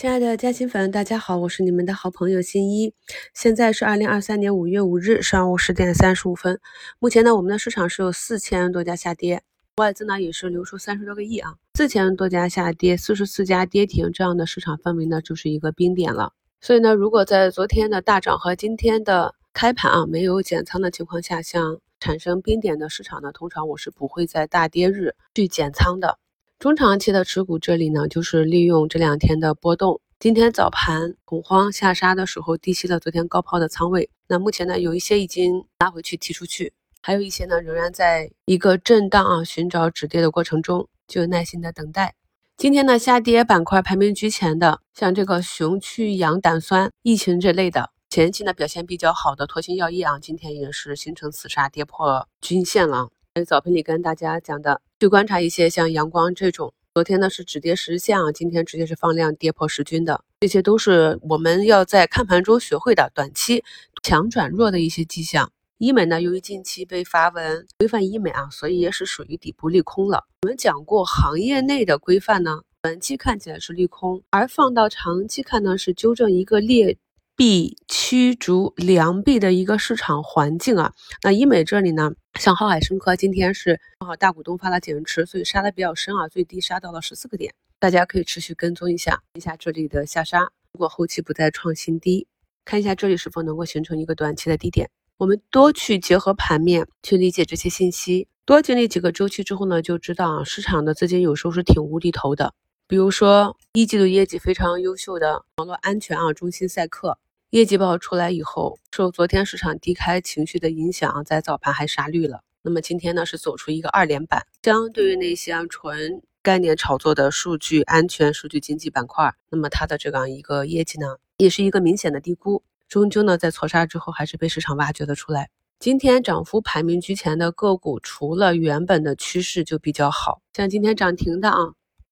亲爱的嘉兴粉，大家好，我是你们的好朋友新一。现在是二零二三年五月五日上午十点三十五分。目前呢，我们的市场是有四千多家下跌，外资呢也是流出三十多个亿啊。四千多家下跌，四十四家跌停，这样的市场氛围呢，就是一个冰点了。所以呢，如果在昨天的大涨和今天的开盘啊没有减仓的情况下，像产生冰点的市场呢，通常我是不会在大跌日去减仓的。中长期的持股，这里呢就是利用这两天的波动。今天早盘恐慌下杀的时候，低吸了昨天高抛的仓位。那目前呢，有一些已经拉回去提出去，还有一些呢仍然在一个震荡啊寻找止跌的过程中，就耐心的等待。今天呢，下跌板块排名居前的，像这个雄曲氧胆酸、疫情这类的，前期呢表现比较好的拓新药业啊，今天也是形成死杀，跌破均线了。在早盘里跟大家讲的。去观察一些像阳光这种，昨天呢是止跌十日线啊，今天直接是放量跌破十均的，这些都是我们要在看盘中学会的短期强转弱的一些迹象。医美呢，由于近期被发文规范医美啊，所以也是属于底部利空了。我们讲过，行业内的规范呢，短期看起来是利空，而放到长期看呢，是纠正一个劣。币驱逐良币的一个市场环境啊，那医美这里呢，像浩海生科今天是正好大股东发了减持，所以杀的比较深啊，最低杀到了十四个点，大家可以持续跟踪一下，一下这里的下杀，如果后期不再创新低，看一下这里是否能够形成一个短期的低点，我们多去结合盘面去理解这些信息，多经历几个周期之后呢，就知道啊，市场的资金有时候是挺无厘头的，比如说一季度业绩非常优秀的网络安全啊，中芯赛克。业绩报出来以后，受昨天市场低开情绪的影响，在早盘还杀绿了。那么今天呢，是走出一个二连板。相对于那些纯概念炒作的数据安全、数据经济板块，那么它的这样一个业绩呢，也是一个明显的低估。终究呢，在错杀之后，还是被市场挖掘了出来。今天涨幅排名居前的个股，除了原本的趋势就比较好，像今天涨停的啊，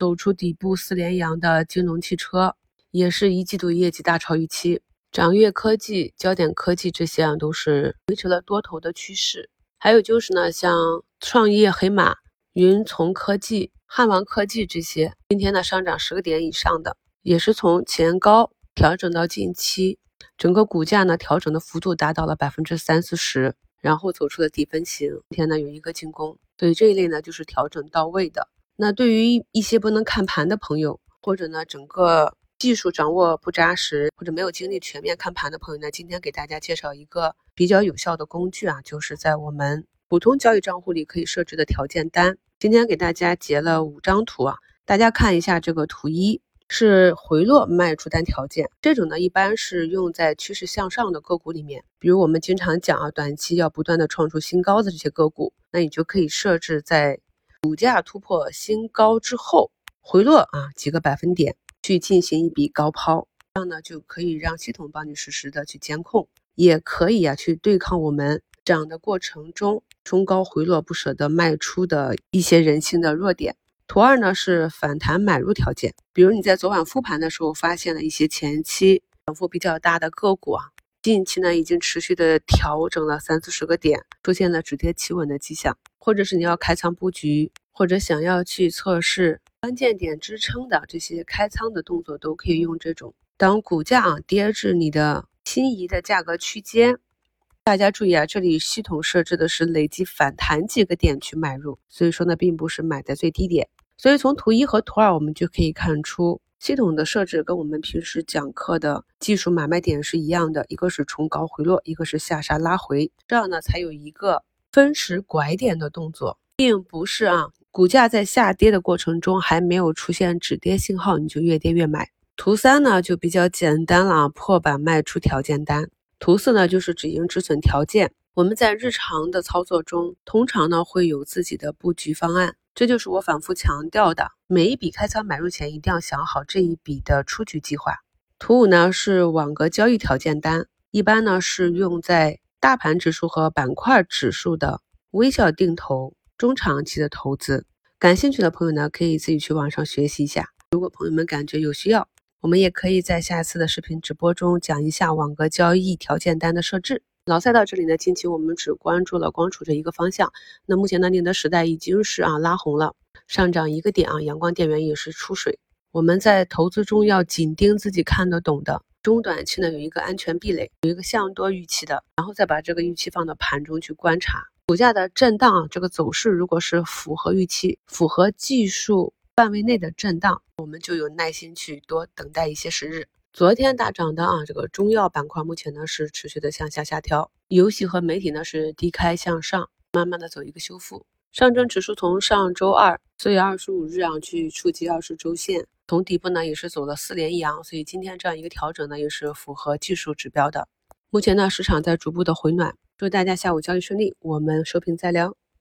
走出底部四连阳的金龙汽车，也是一季度业绩大超预期。掌阅科技、焦点科技这些啊，都是维持了多头的趋势。还有就是呢，像创业黑马、云从科技、汉王科技这些，今天呢上涨十个点以上的，也是从前高调整到近期，整个股价呢调整的幅度达到了百分之三四十，然后走出了底分型。今天呢有一个进攻，所以这一类呢就是调整到位的。那对于一些不能看盘的朋友，或者呢整个。技术掌握不扎实或者没有精力全面看盘的朋友呢，今天给大家介绍一个比较有效的工具啊，就是在我们普通交易账户里可以设置的条件单。今天给大家截了五张图啊，大家看一下这个图一是回落卖出单条件，这种呢一般是用在趋势向上的个股里面，比如我们经常讲啊，短期要不断的创出新高的这些个股，那你就可以设置在股价突破新高之后回落啊几个百分点。去进行一笔高抛，这样呢就可以让系统帮你实时的去监控，也可以啊去对抗我们涨的过程中冲高回落不舍得卖出的一些人性的弱点。图二呢是反弹买入条件，比如你在昨晚复盘的时候发现了一些前期涨幅比较大的个股啊，近期呢已经持续的调整了三四十个点，出现了止跌企稳的迹象，或者是你要开仓布局，或者想要去测试。关键点支撑的这些开仓的动作都可以用这种。当股价啊跌至你的心仪的价格区间，大家注意啊，这里系统设置的是累计反弹几个点去买入，所以说呢，并不是买在最低点。所以从图一和图二我们就可以看出，系统的设置跟我们平时讲课的技术买卖点是一样的，一个是冲高回落，一个是下杀拉回，这样呢才有一个分时拐点的动作，并不是啊。股价在下跌的过程中还没有出现止跌信号，你就越跌越买。图三呢就比较简单了，破板卖出条件单。图四呢就是止盈止损条件。我们在日常的操作中，通常呢会有自己的布局方案，这就是我反复强调的，每一笔开仓买入前一定要想好这一笔的出局计划。图五呢是网格交易条件单，一般呢是用在大盘指数和板块指数的微笑定投。中长期的投资，感兴趣的朋友呢，可以自己去网上学习一下。如果朋友们感觉有需要，我们也可以在下一次的视频直播中讲一下网格交易条件单的设置。老赛到这里呢，近期我们只关注了光储这一个方向。那目前呢，宁德时代已经是啊拉红了，上涨一个点啊，阳光电源也是出水。我们在投资中要紧盯自己看得懂的。中短期呢有一个安全壁垒，有一个向多预期的，然后再把这个预期放到盘中去观察股价的震荡啊，这个走势如果是符合预期、符合技术范围内的震荡，我们就有耐心去多等待一些时日。昨天大涨的啊，这个中药板块目前呢是持续的向下下调，游戏和媒体呢是低开向上，慢慢的走一个修复。上证指数从上周二四月二十五日啊去触及二十周线。从底部呢也是走了四连阳，所以今天这样一个调整呢也是符合技术指标的。目前呢市场在逐步的回暖，祝大家下午交易顺利，我们收评再聊。